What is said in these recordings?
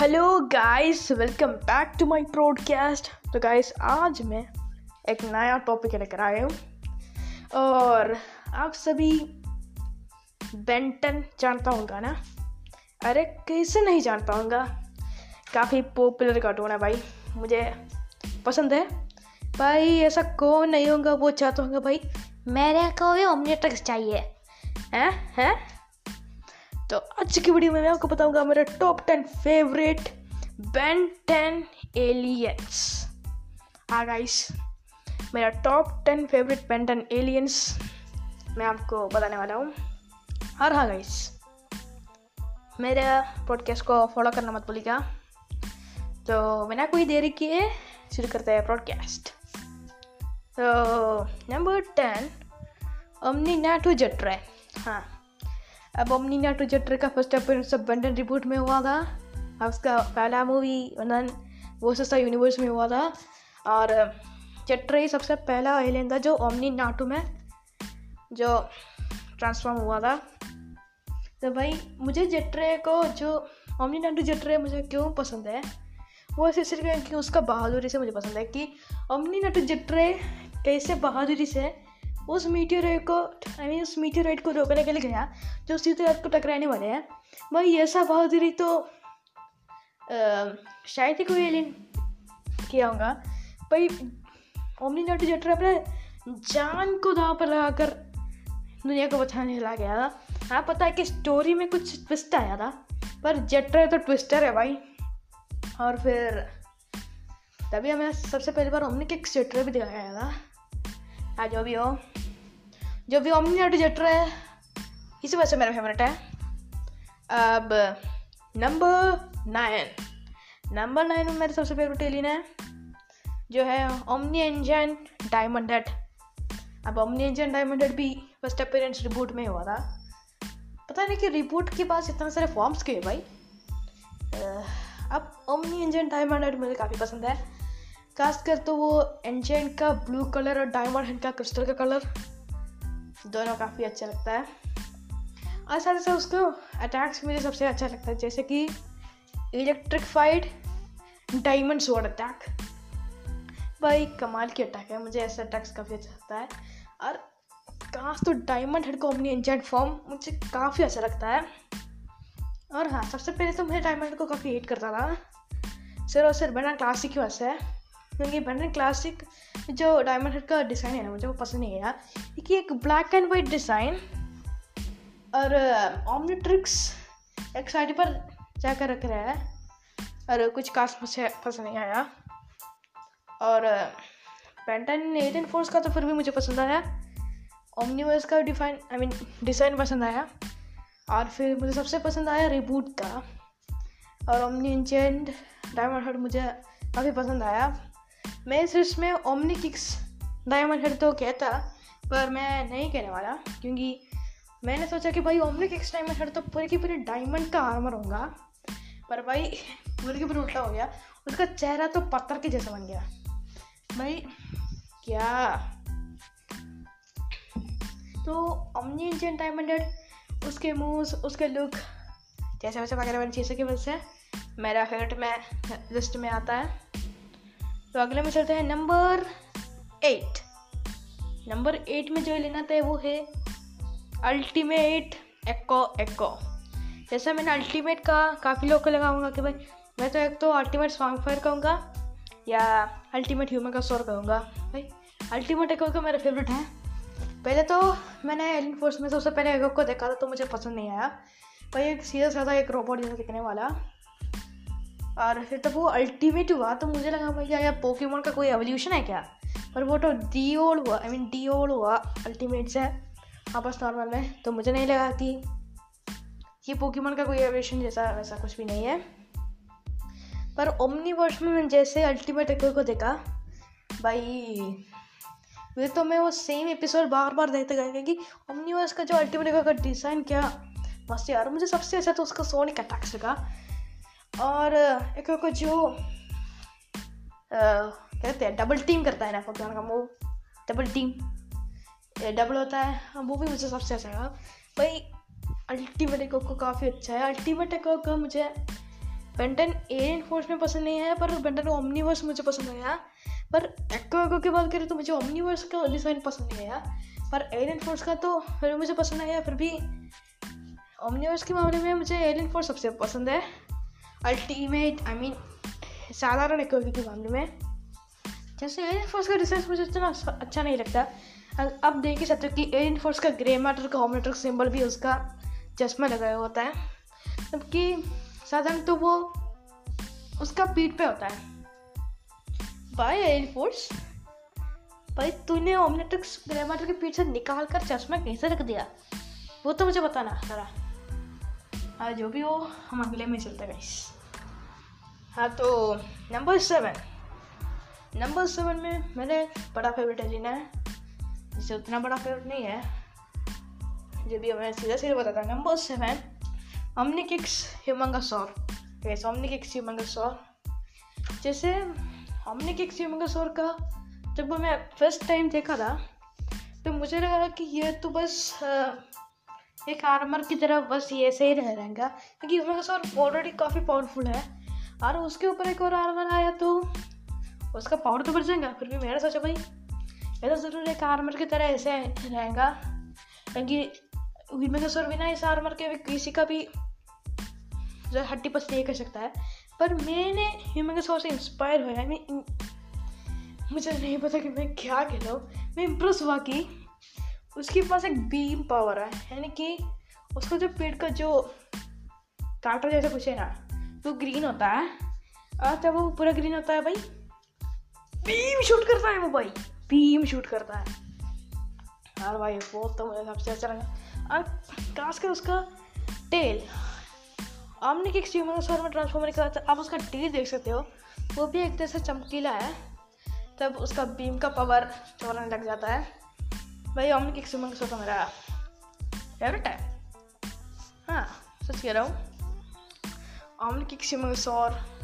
Hello guys welcome back to my podcast तो guys आज मैं एक नया टॉपिक लेकर आया हूँ। और आप सभी बेंटन जानता होगा ना? अरे, कैसे नहीं जानता होगा? काफ़ी पॉपुलर कार्टून है भाई। मुझे पसंद है। भाई, ऐसा कौन नहीं होगा? वो चाहता होगा, भाई, मेरे को भी ओमनीट्रिक्स चाहिए। हैं? हैं? तो आज की वीडियो में मैं आपको बताऊँगा मेरा top ten favourite Ben Ten aliens हाँ गाइस मेरा top ten favourite Ben Ten aliens मैं आपको बताने वाला हूँ। और हाँ गाइस मेरे पॉडकास्ट को फॉलो करना मत भूलिएगा। तो बिना कोई देरी किए शुरू करते हैं पॉडकास्ट तो नंबर टेन अमनी नाटू जट्रे हाँ। अब ओमनी नाटू जट्रे का फ़र्स्ट अपीयरेंस बंडन रिबूट में हुआ था, अब उसका पहला मूवी वनन वो सस्ता यूनिवर्स में हुआ था। और जट्रे सबसे पहला एलियन था जो ओमनी नाटू में, जो ट्रांसफॉर्म हुआ था। तो भाई, मुझे जट्रे को जो ओमनी नाटू जट्रे मुझे क्यों पसंद है, वो ऐसे सिर्फ़ कि उसका बहादुरी से मुझे पसंद है कि ओमनी नाटू जट्रे कैसे बहादुरी से उस मीटियोराइट को आई मीन उस मीटियोराइट को रोकने के लिए गया, जो सीधे रात को टकराने वाले हैं। भाई ऐसा बहादुरी तो शायद ही कोई एलियन किया होगा। भाई ओमनी नाटू जटर अपने जान को दाव पर लगाकर दुनिया को बचाने चला गया था। हाँ पता है कि स्टोरी में कुछ ट्विस्ट आया था, पर जटर तो ट्विस्टर है भाई। और फिर, तभी हमें सबसे पहली बार ओमनी के जटर भी दिखाया था। हाँ जो भी हो। जो भी ओमनी जटर है इसी वजह से मेरा फेवरेट है। अब नंबर नाइन नंबर नाइन में मेरा सबसे फेवरेट एलियन है, जो है ओमनी इंजन डायमंड हेड अब ओमनी इंजन डायमंड हेड भी फ़र्स्ट अपेरेंस रिबूट में हुआ था। पता नहीं कि रिबूट के पास इतने सारे फॉर्म्स है भाई। अब ओमनी इंजन डायमंड हेड मुझे काफ़ी पसंद है। खासकर तो वो इंजन का ब्लू कलर और डायमंड हेड का क्रिस्टल का कलर दोनों काफ़ी अच्छा लगता है। और साथ ही साथ उसको अटैक्स मुझे सबसे अच्छा लगता है, जैसे कि इलेक्ट्रिकफाइड डायमंड स्वॉर्ड अटैक भाई, कमाल की अटैक है, मुझे ऐसा अटैक्स काफ़ी अच्छा लगता है। और काश तो डायमंड हेड को अपनी इंजेंट फॉर्म मुझे काफ़ी अच्छा लगता है। और हाँ सबसे पहले तो मैं डायमंड को काफ़ी हेट करता था। सिर्फ़ और सिर्फ़ बना क्लासिक की वजह से क्योंकि बना क्लासिक जो डायमंड हेड का डिज़ाइन है ना, मुझे वो पसंद नहीं आया क्योंकि एक ब्लैक एंड वाइट डिज़ाइन और ऑमनिट्रिक्स एक साइड पर जाकर रख रहा है। और कुछ खास मुझे पसंद नहीं आया। और पेंटन एलियन फोर्स का तो फिर भी मुझे पसंद आया। ओमनीवर्स का डिफाइन आई मीन डिज़ाइन पसंद आया। और फिर मुझे सबसे पसंद आया रिबूट का। और ओमनी इंजेंड डायमंड हेड मुझे काफ़ी पसंद आया। मैं इस में ओमनी किक्स डायमंड हेड तो कहता, पर मैं नहीं कहने वाला, क्योंकि मैंने सोचा कि भाई ओमनी किक्स डायमंड हेड तो पूरे की पूरे डायमंड का आर्मर होगा, पर भाई पूरे के पूरे उल्टा हो गया। उसका चेहरा तो पत्थर के जैसा बन गया। भाई, क्या? तो ओमनी इंजन डायमंड हेड उसके मूव उसके लुक जैसे वैसे वगैरह वाली चीज़ों की वजह से मेरा फेवरेट में लिस्ट में आता है। तो अगले में चलते हैं नंबर एट। नंबर एट में जो लेना था वो है अल्टीमेट एको एको जैसा मैंने अल्टीमेट का काफ़ी लोग को लगाऊँगा कि भाई, मैं तो एक तो अल्टीमेट स्वांग फायर कहूँगा या अल्टीमेट ह्यूमन का स्टोर कहूँगा। भाई, अल्टीमेट एको का मेरा फेवरेट है। पहले तो मैंने एलियन फोर्स में सबसे पहले एको को देखा था तो मुझे पसंद नहीं आया। भाई, एक सीधा साधा एक रोबोट जैसा दिखने वाला। और फिर तब वो अल्टीमेट हुआ तो मुझे लगा भैया यार पोकेमोन का कोई एवोल्यूशन है क्या? पर वो तो डी ओल हुआ आई मीन डी ओल हुआ अल्टीमेट से आपस नॉर्मल में तो मुझे नहीं लगा कि ये पोकेमोन का कोई एवोल्यूशन जैसा, वैसा कुछ भी नहीं है। पर ओमनी वर्ष में मैंने जैसे अल्टीमेट एको को देखा, भाई फिर तो मैं वो सेम एपिसोड बार बार देखते गया, क्योंकि ओमनी वर्ष का जो अल्टीमेट एको का डिज़ाइन क्या, मस्त यार, मुझे सबसे अच्छा तो उसका सोनिक अटैक्स लगा। और, एक को जो कहते हैं डबल टीम करता है ना पोकेमोन का मूव डबल टीम डबल होता है वो भी मुझे सबसे अच्छा लगा। भाई अल्टीमेट एको को काफ़ी अच्छा है। अल्टीमेट एको को मुझे बेंटन एलियन फोर्स में पसंद नहीं आया पर बेंटन ओमनीवर्स मुझे पसंद आया पर एक्को एक्को की बात करें तो मुझे ओमनीवर्स का डिज़ाइन पसंद नहीं आया पर एलियन फोर्स का तो फिर मुझे पसंद आया फिर भी ओमनीवर्स के मामले में मुझे एलियन फोर्स सबसे पसंद है। अल्टीमेट आई मीन साधारण एक्को के मामले में। जैसे एलियन फोर्स का डिज़ाइन मुझे इतना अच्छा नहीं लगता। अब देख ही सकते हो कि एलियन फोर्स का ग्रे मैटर का होमनेटर सिंबल भी उसका चश्मा लगाया होता है। जबकि साधारण तो वो उसका पीठ पे होता है। बाय एयर फोर्स भाई, तूने ओमनेट्रिक्स ग्रामर के पीछे निकाल कर चश्मा कैसे रख दिया? वो तो मुझे बताना, जरा। हाँ जो भी हो, हम अगले में चलते गए हाँ तो नंबर सेवन नंबर सेवन में मेरे बड़ा फेवरेट एलिना है। जिसे उतना बड़ा फेवरेट नहीं है। जो भी मैं सीधा सीधा बताता number seven Omnikix Humungousaur yes Omnikix Humungousaur जैसे हमने कि सिमंगसोर का जब मैं फ़र्स्ट टाइम देखा था तो मुझे लगा कि यह तो बस एक आर्मर की तरह बस ये ऐसे ही रह रहेगा। क्योंकि ह्यूमंगसोर ऑलरेडी काफ़ी पावरफुल है। और उसके ऊपर एक और आर्मर आया तो उसका पावर तो बढ़ जाएगा, फिर भी मेरा सोचा भाई, ये तो ज़रूर एक आर्मर की तरह ऐसे रहेगा। क्योंकि ह्यूमंगसोर बिना इस आर्मर के भी किसी का भी जो हड्डी पस नहीं कर सकता है। पर मैंने ह्यूमन सो इंस्पायर हुआ है मैं मुझे नहीं पता कि मैं क्या खेला मैं इम्प्रेस हुआ कि उसके पास एक बीम पावर है, यानी कि उसका जो पेड़ का जो कांटा जैसा कुछ है ना, वो ग्रीन होता है। और जब वो पूरा ग्रीन होता है भाई। बीम शूट करता है वो भाई। बीम शूट करता है। यार भाई, वो तो मुझे सबसे अच्छा लगा। और खासकर उसका टेल आमने के ह्यूमन स्वर में ट्रांसफॉर्मर के बाद आप उसका टेल देख सकते हो। वो भी एक तरह से चमकीला है। तब उसका बीम का पावर चौड़ने लग जाता है। भाई आमने के ह्यूमन स्वर मेरा फेवरेट है हाँ सच कह रहा हूँ आमने के ह्यूमन स्वर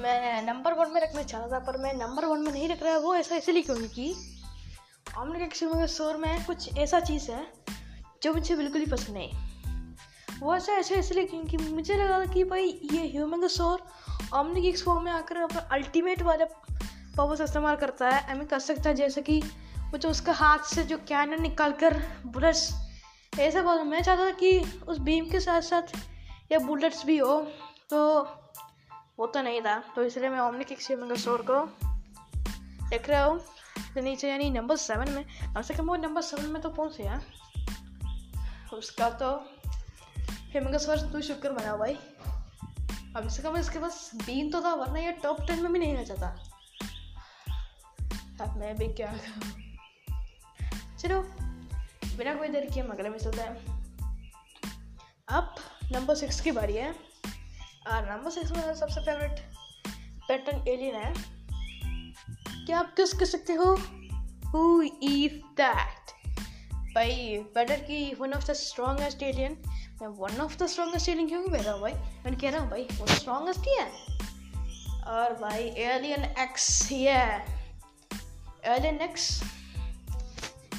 मैं नंबर वन में रखना चाहता था पर मैं नंबर वन में नहीं रख रहा है वो ऐसा इसलिए क्योंकि के? ह्यूमन स्वर में कुछ ऐसा चीज़ है जो मुझे बिल्कुल ही पसंद नहीं। वो ऐसा ऐसा इसलिए क्योंकि मुझे लगा कि भाई ये ह्यूमन सोर ओमनिक फॉर्म में आकर अपना अल्टीमेट वाला पावर्स इस्तेमाल करता है। आई मीन कर सकता है जैसे कि वो जो उसका हाथ से जो कैनन निकाल कर बुलेट्स ऐसा बोल मैं चाहता था कि उस बीम के साथ साथ या बुलेट्स भी हो तो वो तो नहीं था। तो इसलिए मैं ओमनिक ह्यूमन सोर को देख रहा हूँ। तो नीचे यानी नंबर सेवन में, कम से कम वो नंबर सेवन में तो पहुँच गया। उसका तो हेमंगस वर्ष तू शुक्र मना भाई। अब इससे कम इसके पास बीन तो था, वरना ये टॉप टेन में भी नहीं रह जाता। अब मैं भी क्या चलो, बिना कोई देर किए अगले में चलते हैं। अब नंबर सिक्स की बारी है। और नंबर सिक्स में सबसे फेवरेट पैटर्न एलियन है। क्या आप किस कर सकते हो? हु इज़ दैट भाई बेटर की one of the strongest alien मैं one of the strongest alien क्यों कह रहा हूँ भाई? मैं कह रहा हूँ भाई, वो स्ट्रॉन्गेस्ट ही है। और भाई एलियन एक्स ही है। एलियन एक्स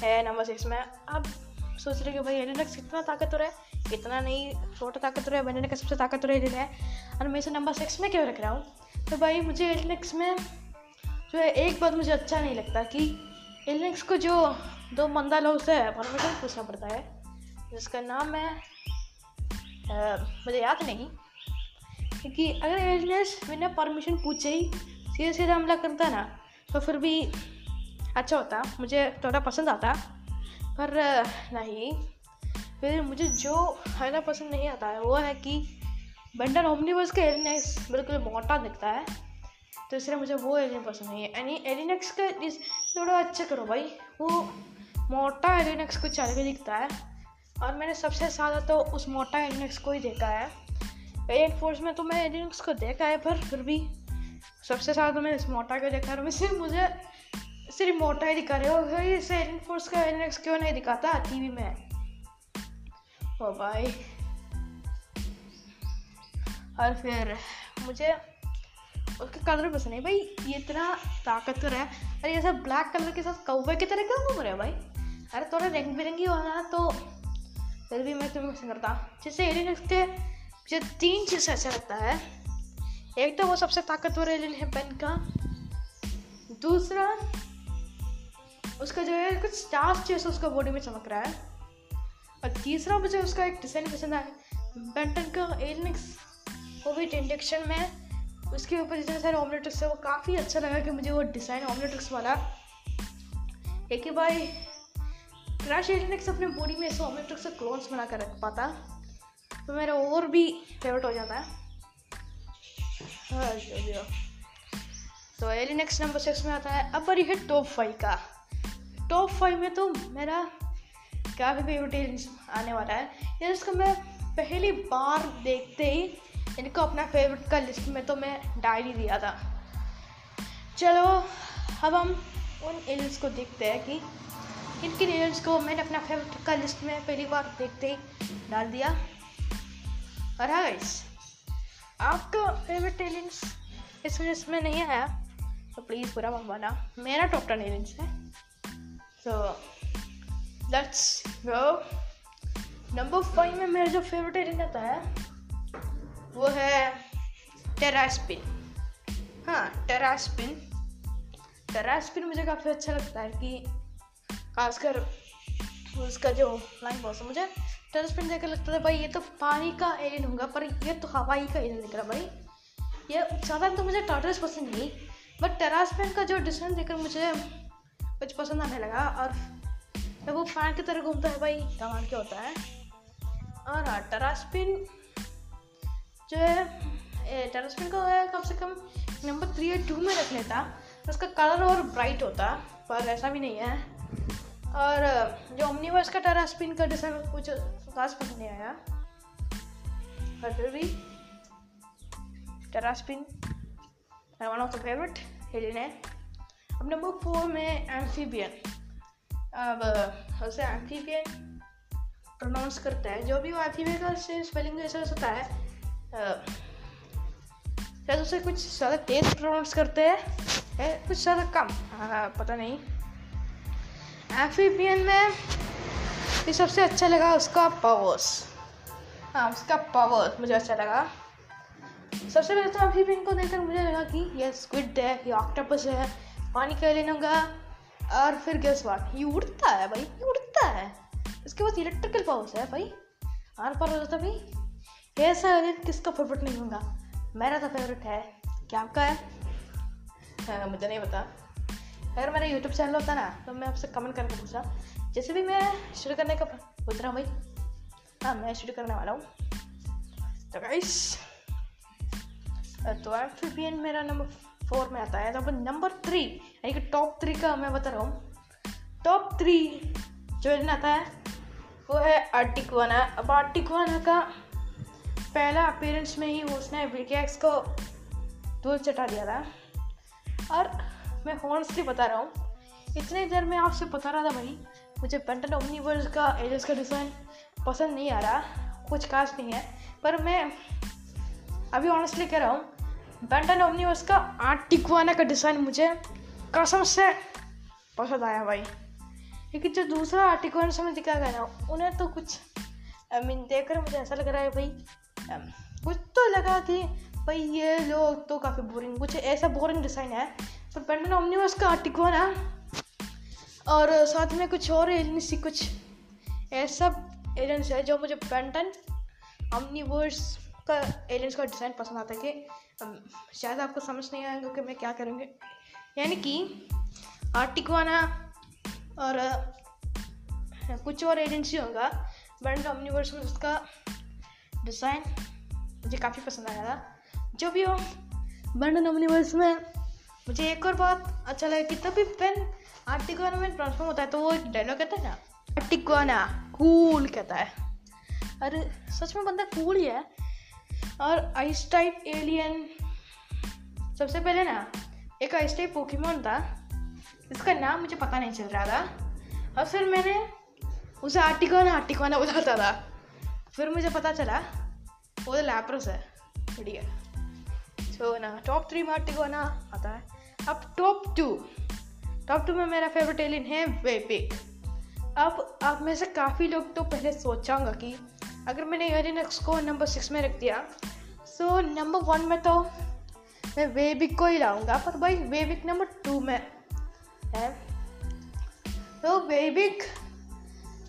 है, नंबर सिक्स में। अब सोच रहे कि भाई एलियन एक्स कितना ताकतवर है इतना नहीं छोटा ताकतवर है बनने का सबसे ताकतवर एलियन है। और मैं इसे नंबर सिक्स में क्यों रख रहा हूँ? तो भाई मुझे एलियन एक्स में जो है, एक बात मुझे अच्छा नहीं लगता कि एलियन एक्स को जो दो मंदा लोग से परमिशन पूछना पड़ता है, जिसका नाम है मुझे याद नहीं। क्योंकि अगर एलियंस बिना परमिशन पूछे ही सीधे सीधे हमला करता ना तो फिर भी अच्छा होता, मुझे थोड़ा पसंद आता, पर, नहीं। फिर मुझे जो खाना पसंद नहीं आता है, वो है कि बंडल ओमनीवर्स का एलिनेक्स बिल्कुल मोटा दिखता है तो इसलिए मुझे वो एलियन पसंद नहीं है। यानी एलिनेक्स का थोड़ा अच्छा करो भाई, वो मोटा एलिनेक्स कुछ अलग दिखता है, और मैंने सबसे ज़्यादा तो उस मोटा एलिनक्स को ही देखा है। एयर फोर्स में तो मैं एलिनक्स को देखा है, पर फिर भी सबसे ज़्यादा तो मैंने इस मोटा को देखा है सिर्फ़ मुझे सिर्फ़ मोटा ही दिखा रहे हो इसे एलियन फोर्स का एलिनक्स क्यों नहीं दिखाता टीवी में? ओ भाई। और फिर मुझे उसका कलर पसंद है। भाई, ये इतना ताकतवर है। अरे ये सब ब्लैक कलर के साथ कौवे की तरह क्यों घूम रहे हो भाई? अरे थोड़ा रंग बिरंगी होना तो फिर भी मैं तुम्हें पसंद करता। जैसे एलियन के मुझे तीन चीज़ अच्छा लगता है। एक तो वो सबसे ताकतवर एलियन है पेन का। दूसरा उसका जो है कुछ स्टार्स जैसा उसका बॉडी में चमक रहा है। और तीसरा मुझे उसका एक डिज़ाइन पसंद आया। बेंटन का एलियनिक्स कोविड इंडक्शन में उसके ऊपर जितने सारे ऑमलेट्रिक्स है वो काफ़ी अच्छा लगा कि मुझे वो डिज़ाइन ऑमलेट्रिक्स वाला। एक ही भाई क्रैश एलियनिक्स अपने बॉडी में ऐसे ऑमलेट्रिक्स से क्लोन्स बना कर रख पाता तो मेरा और भी फेवरेट हो जाता है। हाँ, तो एलियनिक्स नंबर सिक्स में आता है अपर बारी है टॉप फाइव का। टॉप फाइव में तो मेरा काफ़ी फेवरेट आने वाला है। ये इसको मैं पहली बार देखते ही इनको अपना फेवरेट का लिस्ट में तो मैं डाल ही दिया था। चलो, अब हम उन एलियंस को देखते हैं कि किन एलियंस को मैंने अपना फेवरेट का लिस्ट में पहली बार देखते ही डाल दिया। और हाँ गाइस आपका फेवरेट एलियंस इस लिस्ट में नहीं आया तो प्लीज़ पूरा मंगवाना। मेरा टॉप टेन एलियंस है। So let's go number five में मेरा जो फेवरेट एलियन आता है, वो है टेरास्पिन हाँ टेरास्पिन टेरास्पिन मुझे काफ़ी अच्छा लगता है कि खासकर उसका जो लाइन बहुत मुझे टेरास्पिन देखकर लगता था, भाई ये तो पानी का एलियन होगा, पर ये तो हवाई का एलियन दिख रहा भाई। ये ज़्यादा तो मुझे टॉटर्स पसंद नहीं बट टेरास्पिन का जो डिज़ाइन देखकर मुझे कुछ पसंद आने लगा और जब वो फ़ैन की तरह घूमता है भाई। कमाल क्या होता है। और हाँ टेरास्पिन जो है टेरास्पिन को है कम से कम नंबर थ्री या टू में रख लेता। उसका कलर और ब्राइट होता पर ऐसा भी नहीं है। और जो ओमनीवर्स का टेरास्पिन का डिज़ाइन कुछ खास पसंद नहीं आया। फिर भी Terraspin one of the favourite alien है अब नंबर फोर में एम्फीबियन। अब उसे एम्फीबियन प्रोनाउंस करता है। जो भी वो एम्फीबियन का से स्पेलिंग ऐसा होता है शायद उसे कुछ ज़्यादा तेज प्रोनाउंस करते हैं कुछ ज़्यादा कम हाँ पता नहीं। एम्फीबियन में भी सबसे अच्छा लगा उसका पावर्स हाँ उसका पावर मुझे अच्छा लगा। सबसे पहले तो एम्फीबियन को देखकर मुझे लगा कि ये स्क्विड है ये ऑक्टोपस है। पानी का एलियन होगा? और फिर गेस वाट ये उड़ता है भाई ये उड़ता है। इसके बाद इलेक्ट्रिकल पावर्स है भाई। आर पार होता भाई। ऐसा एलियन किसका फेवरेट नहीं होगा? मेरा तो फेवरेट है। क्या आपका है? हाँ, मुझे नहीं पता। अगर मेरा यूट्यूब चैनल होता ना तो मैं आपसे कमेंट करके पूछा। जैसे भी मैं शुरू करने का पूछ रहा हूँ भाई। हाँ मैं शुरू करने वाला हूँ। तो गाइस तो एम्फीबियन मेरा नंबर फोर में आता है तो अपन नंबर थ्री, यानी कि टॉप थ्री का मैं बता रहा हूँ। टॉप थ्री जो आता है, वो है आर्टिक आर्टिकवाना अब आर्टिक आर्टिकवाना का पहला अपीयरेंस में ही उसने विकेक्स को धूल चटा दिया था। और मैं हॉन्सली बता रहा हूँ, इतनी देर में आपसे बता रहा था भाई, मुझे पेंटन ओमनीवर्स का एजेस का डिज़ाइन पसंद नहीं आ रहा, कुछ खास नहीं है। पर मैं अभी ऑनेस्टली कह रहा हूँ बैंटन ओमनीवर्स का आर्टिकवाना का डिज़ाइन मुझे कसम से पसंद आया भाई। लेकिन जो दूसरा आर्टिकवाना समय दिखा गया ना उन्हें तो कुछ आई मीन देखकर मुझे ऐसा लग रहा है भाई कुछ तो लगा कि भाई ये लोग तो काफ़ी बोरिंग कुछ ऐसा बोरिंग डिज़ाइन है। पर पेंटन ओमनीवर्स का आर्टिकवाना और साथ में कुछ और एलियंस कुछ ऐसा एलियंस है जो मुझे पेंटन ओमनीवर्स का एलियंस का डिज़ाइन पसंद आता है कि शायद आपको समझ नहीं आएगा कि मैं क्या करूँगी। यानी कि आर्टिकवाना और कुछ और एजेंसी होगा बट यूनिवर्स में उसका डिज़ाइन मुझे काफ़ी पसंद आया था। जो भी हो बंडन यूनिवर्स में मुझे एक और बात अच्छा लगा कि तभी पेन आर्टिकवाना में ट्रांसफॉर्म होता है तो वो एक डायलॉग कहता है ना आर्टिकवाना कूल कहता है। अरे, सच में बंदा कूल ही है। और आइस टाइप एलियन सबसे पहले ना, एक आइस टाइप पोकेमोन था। इसका नाम मुझे पता नहीं चल रहा था। और फिर मैंने उसे आर्टिकोना आर्टिकोना बुलाता था फिर मुझे पता चला, वो तो लैप्रस है। बढ़िया। सो ना टॉप थ्री में आर्टिकोना आता है। अब टॉप टू टॉप टू में मेरा फेवरेट एलियन है वेपिक अब आप में से काफ़ी लोग तो पहले सोचाऊँगा कि अगर मैंने यूरिनक्स को नंबर सिक्स में रख दिया सो नंबर वन में तो मैं वेबिक को ही लाऊँगा, पर भाई वेबिक नंबर टू में है। तो वेबिक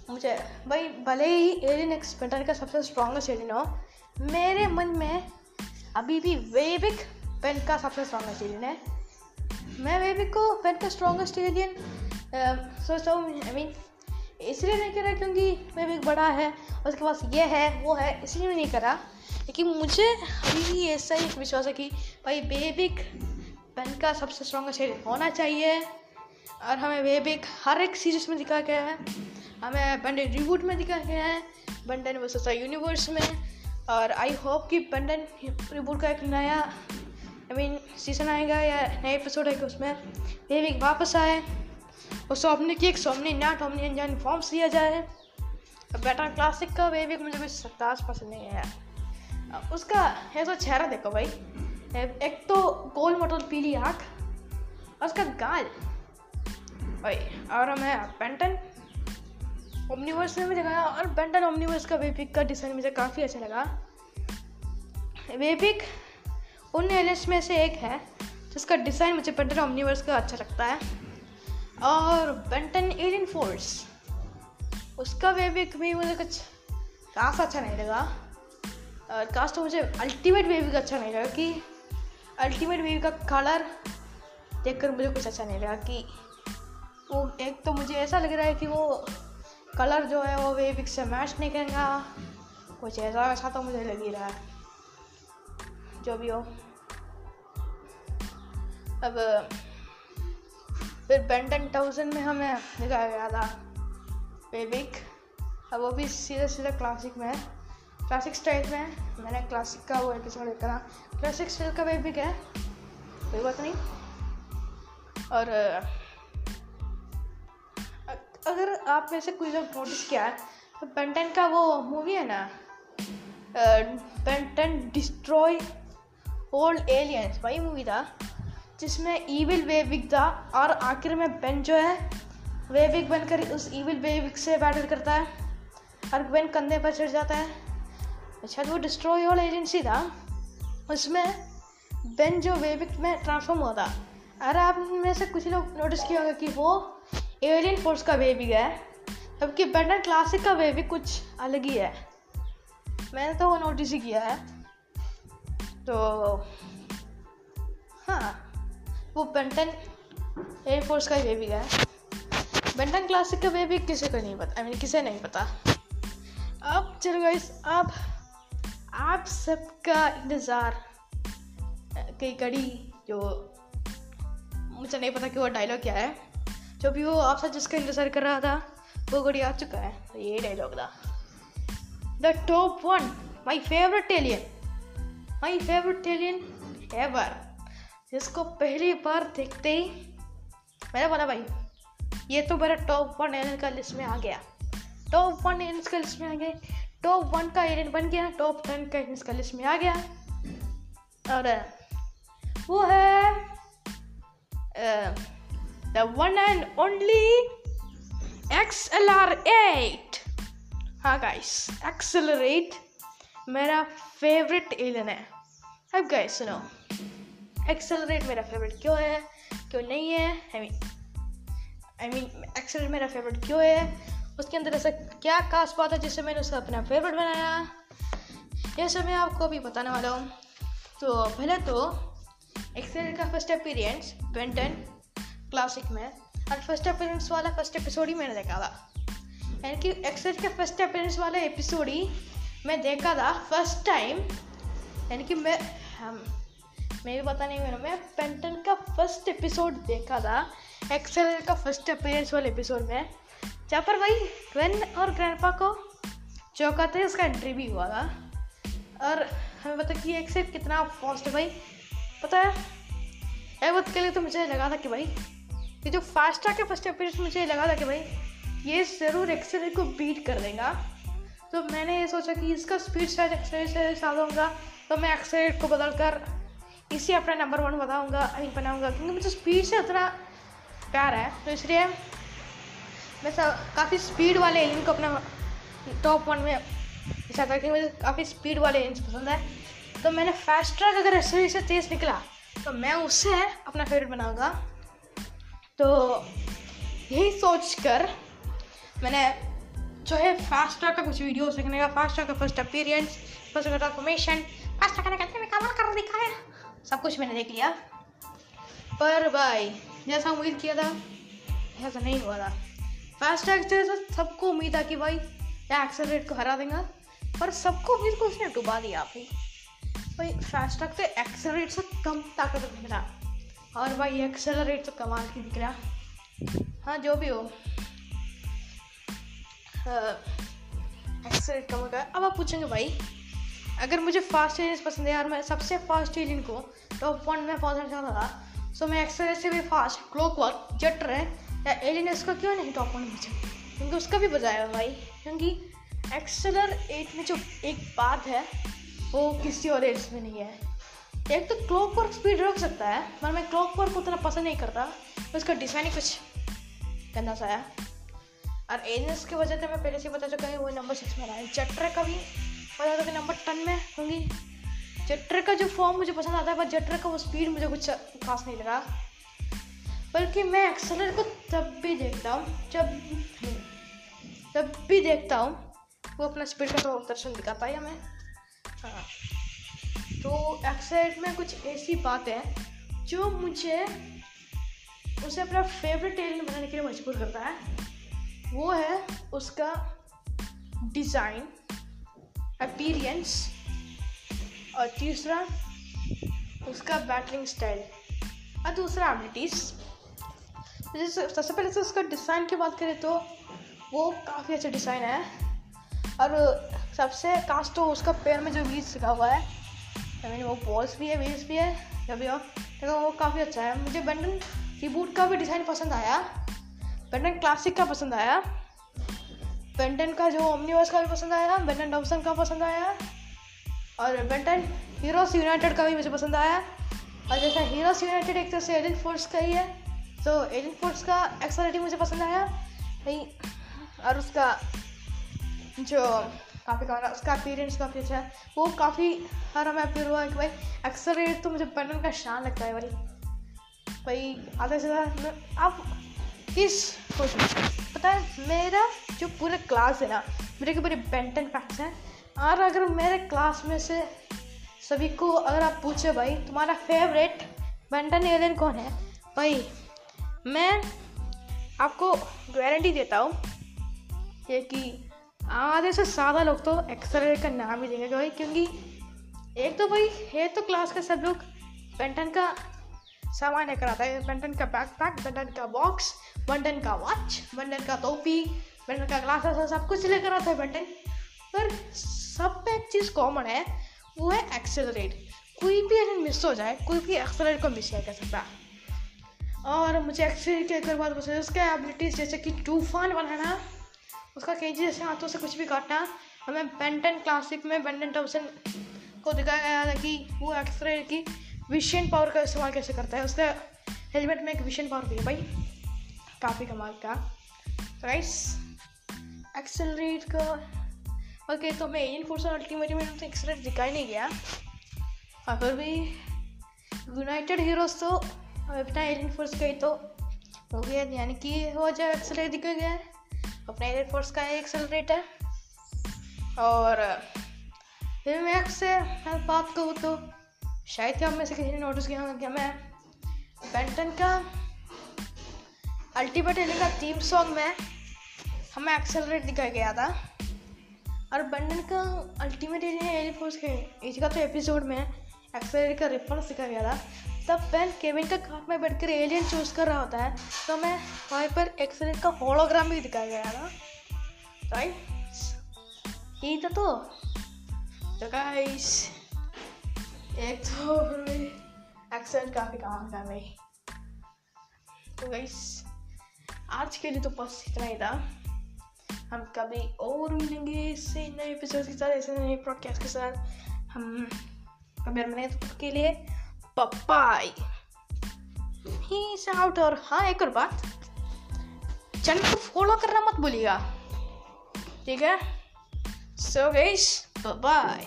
मुझे, भाई भले ही एलियन एक्सपेंटर का सबसे स्ट्रॉन्गेस्ट एलियन हो, मेरे मन में अभी भी वेबिक पेन का सबसे स्ट्रॉन्गेस्ट एलियन है। मैं वेबिक को पेन का स्ट्रॉन्गेस्ट एलियन सोचता हूँ आई मीन इसलिए नहीं करा क्योंकि वेबिक बड़ा है, उसके पास ये है, वो है, इसलिए नहीं करा। लेकिन मुझे अभी भी ऐसा ही विश्वास है कि भाई बेबिक पेन का सबसे स्ट्रॉन्गेस्ट शेड होना चाहिए। और हमें बेबिक हर एक सीरीज़ में दिखा गया है। हमें बंडन रिबूट में दिखा गया है बंडन वर्सेस यूनिवर्स में। और आई होप कि बंडन रिबूट का एक नया आई मीन सीज़न आएगा या नया एपिसोड आएगा उसमें बेबिक वापस आए। और सोमनी की एक सोमनी नया टोमनी इंजन फॉर्म्स दिया जाए। बेटर क्लासिक का बेबिक मुझे कुछ खास पसंद नहीं है उसका ऐसा चेहरा देखो भाई। एक तो गोल मटोल पीली आँख और उसका गाल। भाई और हमें पेंटन ओमनीवर्स में भी दिखाया और पेंटन ओमनीवर्स का वेपिक का डिज़ाइन मुझे काफ़ी अच्छा लगा। वेपिक उन एलियंस में से एक है, जिसका डिज़ाइन मुझे पेंटन ओमनीवर्स का अच्छा लगता है। और पेंटन एलियन फोर्स उसका वेबिक भी मुझे कुछ खास अच्छा नहीं लगा। कास्ट तो मुझे अल्टीमेट वेव का अच्छा नहीं लगा कि अल्टीमेट वेव का कलर देखकर मुझे कुछ अच्छा नहीं लगा कि वो एक तो मुझे ऐसा लग रहा है कि वो कलर जो है वो वेविक से मैच नहीं करेगा। कुछ ऐसा ऐसा तो मुझे लग ही रहा है। जो भी हो। अब, फिर बेंटन थाउज़ेंड में हमें दिखाया गया था। वेविक अब वो भी सीधा सीधा क्लासिक में है। क्लासिक स्टाइल में मैंने क्लासिक का वो एपिसोड देखा क्लासिक स्टाइल का वेब भी क्या है। कोई बात नहीं। और अगर आप में से कुछ लोग नोटिस किया है तो पेंटन का वो मूवी है ना पेंटन डिस्ट्रॉय ओल्ड एलियंस वही मूवी था, जिसमें ईविल वेविक था, और आखिर में बेन जो है वेविक बनकर उस ईविल वेविक से बैटल करता है, और बेन कंधे पर चढ़ जाता है। अच्छा वो डिस्ट्रॉय वाला एजेंसी था। उसमें बेन जो वेबिक में ट्रांसफॉर्म हुआ था। अरे, आप में से कुछ लोग नोटिस किया होगा कि वो एलियन फोर्स का वेबिक है, जबकि बेटर क्लासिक का वेबिक कुछ अलग ही है। मैंने तो वो नोटिस ही किया है। तो हाँ वो बेंटन एयर फोर्स का वेबिक है। बेंटन क्लासिक का वेबिक किसी को नहीं पता? आई मीन किसे नहीं पता। अब चलो गाइस अब आप सबका इंतज़ार की कड़ी जो मुझे नहीं पता कि वो डायलॉग क्या है। जो भी वो आप सब जिसका इंतज़ार कर रहा था, वो घड़ी आ चुका है। तो ये डायलॉग था। The top one my favourite alien my favourite alien ever जिसको पहली बार देखते ही मैंने बोला, भाई, ये तो मेरा टॉप वन एलियन का लिस्ट में आ गया। टॉप वन एलियन का लिस्ट में आ गया। टॉप वन का एलियन बन गया टॉप टेन का इसका लिस्ट में आ गया। और वो है the one and only X L R eight हाँ गाइस एक्सेलरेट मेरा फेवरेट एलियन है। अब गाइस सुनो एक्सेलरेट मेरा फेवरेट क्यों है? क्यों नहीं है? I mean I mean accelerate मेरा फेवरेट क्यों है? उसके अंदर ऐसा क्या खास बात है जिससे मैंने उसका अपना फेवरेट बनाया? ये सब मैं आपको अभी बताने वाला हूँ। तो पहले तो एक्सेल का फ़र्स्ट अपीरियंस बेंटन क्लासिक में। और फ़र्स्ट अपीरियंस वाला फ़र्स्ट एपिसोड ही मैंने देखा था। यानी कि एक्सेल का फ़र्स्ट अपीरियंस वाला एपिसोड ही मैं देखा था फ़र्स्ट टाइम यानी कि मैं, हम, मैं भी पता नहीं मेरा मैं पेंटन का फ़र्स्ट एपिसोड देखा था एक्सेल का फ़र्स्ट अपीरियंस वाले एपिसोड में। जहाँ पर भाई ग्वेन और ग्रैंडपा को चौकाते उसका एंट्री भी हुआ था। और हमें पता कि एक से कितना फास्ट है भाई। पता है? ए वक्त के लिए तो मुझे लगा था कि भाई, ये जो फास्ट के फ़र्स्ट अपीयरेंस मुझे लगा था कि भाई, ये ज़रूर एक्सेल को बीट कर देगा। तो मैंने ये सोचा कि इसका स्पीड शायद एक्सेल से ज़्यादा होगा तो मैं एक्सेल को बदल कर इसी अपना नंबर वन बताऊँगा बनाऊँगा, क्योंकि मुझे स्पीड से उतना प्यार है। तो इसलिए मैं सब काफ़ी स्पीड वाले एलियन को अपना टॉप वन में चाहता कि मुझे काफ़ी स्पीड वाले एलियंस पसंद है। तो मैंने फास्ट ट्रैक अगर ऐसे से तेज़ निकला तो मैं उससे अपना फेवरेट बनाऊँगा। तो यही सोच कर मैंने जो है फास्ट ट्रैक का कुछ वीडियो सीखने का फास्ट ट्रैक का first appearance first transformation fast track करने का कमाल कर दिखाया सब कुछ मैंने देख लिया। पर भाई, जैसा उम्मीद किया था, ऐसा नहीं हुआ था। फास्ट ट्रैक से तो सबको उम्मीद है कि भाई एक्सेलरेट को हरा देगा। पर सबको उम्मीद को उसने डुबा दिया भाई भाई फास्ट ट्रैक से एक्सेलरेट से कम ताकत रहा। और भाई एक्सेलरेट तो कमाल की रहा। हाँ जो भी हो। एक्सेलरेट कम होगा अब आप पूछेंगे भाई, अगर मुझे फास्ट एलियंस पसंद है यार, मैं सबसे फास्ट एलियन को टॉप वन में पहुँचना चाहता था सो मैं एक्सेलरेट से भी फास्ट क्लॉक वर्क जट रहे। या एलियन इसका क्यों नहीं टॉप वन में क्योंकि उसका भी बजाया भाई। क्योंकि एक्सेलर एट में जो एक बात है, वो किसी और एल्स में नहीं है। एक तो क्लॉक वर्क स्पीड रख सकता है, पर मैं क्लॉक वर्क उतना पसंद नहीं करता। उसका डिज़ाइन ही कुछ गंदा सा है। और एजेंस की वजह से मैं पहले से बता चुका हूँ, वो नंबर सिक्स में रहा है। जटर का भी पता चुका नंबर टेन में होंगी जटर का जो फॉर्म मुझे पसंद आता है, पर जटर का वो स्पीड मुझे कुछ खास नहीं लगा। बल्कि मैं एक्सलर को तब भी देखता हूँ, जब तब भी देखता हूँ, वो अपना स्पीड का तो दर्शन दिखा है हमें हाँ। तो एक्साइड में कुछ ऐसी बात है, जो मुझे, उसे अपना फेवरेट एलियन बनाने के लिए मजबूर करता है। वो है उसका डिज़ाइन अपीरियंस और तीसरा उसका बैटलिंग स्टाइल और दूसरा एबिलिटीज़ जैसे सबसे पहले तो उसका डिज़ाइन की बात करें तो वो काफ़ी अच्छा डिज़ाइन है। और सबसे खास तो उसका पैर में जो बीज लगा हुआ है आई मीन वो बॉल्स भी है बीज भी है, जब भी हो वो काफ़ी अच्छा है। मुझे बंडन कीबोर्ड का भी डिज़ाइन पसंद आया बेंटन क्लासिक का पसंद आया बेंटन का जो ओमनीवर्स का भी पसंद आया बेंटन डॉप्सन का पसंद आया, और बेंटन हीरोस यूनाइटेड का भी मुझे पसंद आया। और जैसा हीरोस यूनाइटेड एक तरह से एलियन फोर्स का ही है तो एलियन फोर्स का एक्सल एक्सलिटी मुझे पसंद आया। भाई और उसका जो काफ़ी कमाल उसका अपीरेंस काफ़ी अच्छा है। वो काफ़ी हर हमें अपीयर हुआ कि भाई एक्सलरेट तो मुझे बेंटन का शान लगता है भाई। भाई, आधे से ज़्यादा आप किस खुश पता है, मेरा जो पूरा क्लास है ना, मेरे के पूरे बेंटन फैक्ट्स हैं, और अगर मेरे क्लास में से सभी को अगर आप पूछे भाई, तुम्हारा फेवरेट बेंटन एलियन कौन है? भाई मैं आपको गारंटी देता हूँ ये कि आधे से ज़्यादा लोग तो एक्सरे का नाम ही देंगे भाई, क्योंकि एक तो भाई है तो क्लास के सब लोग बेंटन का सामान लेकर आता है। बंटन का बैक पैक बंटन का बॉक्स बंटन का वॉच बंटन का टोपी बंटन का ग्लास सब कुछ लेकर आता है बंटन पर सब पे एक चीज़ कॉमन है, वो है एक्सेलरेट कोई भी अगर मिस हो जाए, कोई भी एक्सेलरेट को मिस नहीं कर सकता और मुझे एक्सेलरेट के एक बात पसंद है उसका एबिलिटीज़ जैसे कि तूफ़ान बनाना उसका के जैसे हाथों से कुछ भी काटना हमें बेंटन क्लासिक में बेंटन टॉपसन को दिखाया गया था कि वो एक्सरे की विशन पावर का इस्तेमाल कैसे करता है। उसका हेलमेट में एक विशन पावर भी है भाई। काफ़ी कमाल का। राइस एक्सेलरेट का ओके तो मैं एलियन फोर्स और अल्टीमेट में तो एक्सेलरेट दिखाई नहीं गया। और फिर भी यूनाइटेड हीरोज तो अपना एलियन फोर्स का ही तो हो गया, यानी कि हो जाए एक्सेलरेट दिखा गया अपना एलियन फोर्स का है और, फिर मैं से बात करूँ तो शायद कि आप में से किसी ने नोटिस किया होगा कि मैं बेंटन का अल्टीमेट एलियन का थीम सॉन्ग में हमें एक्सेलरेट दिखाया गया था। और बेंटन का अल्टीमेट एलियन एलियन फोर्स के एज का तो एपिसोड में एक्सेलरेट का रिफरेंस दिखाया गया था। तब पेन केविन का कार में बैठकर एलियन चूज़ कर रहा होता है तो मैं वहाँ पर एक्सेलरेट का होलोग्राम भी दिखाया गया था राइट यही था तो, तो गाइस एक तो एक्सेंट काफ़ी काम था भाई तो गाइस आज के लिए तो बस इतना ही था हम कभी और मिलेंगे इससे नए एपिसोड के साथ ऐसे नए प्रोडकास्ट के साथ हम कभी मिलेंगे तो के लिए पपाई ही आउट और हाँ एक और बात। चैनल को फॉलो करना मत भूलिएगा। ठीक है? So guys bye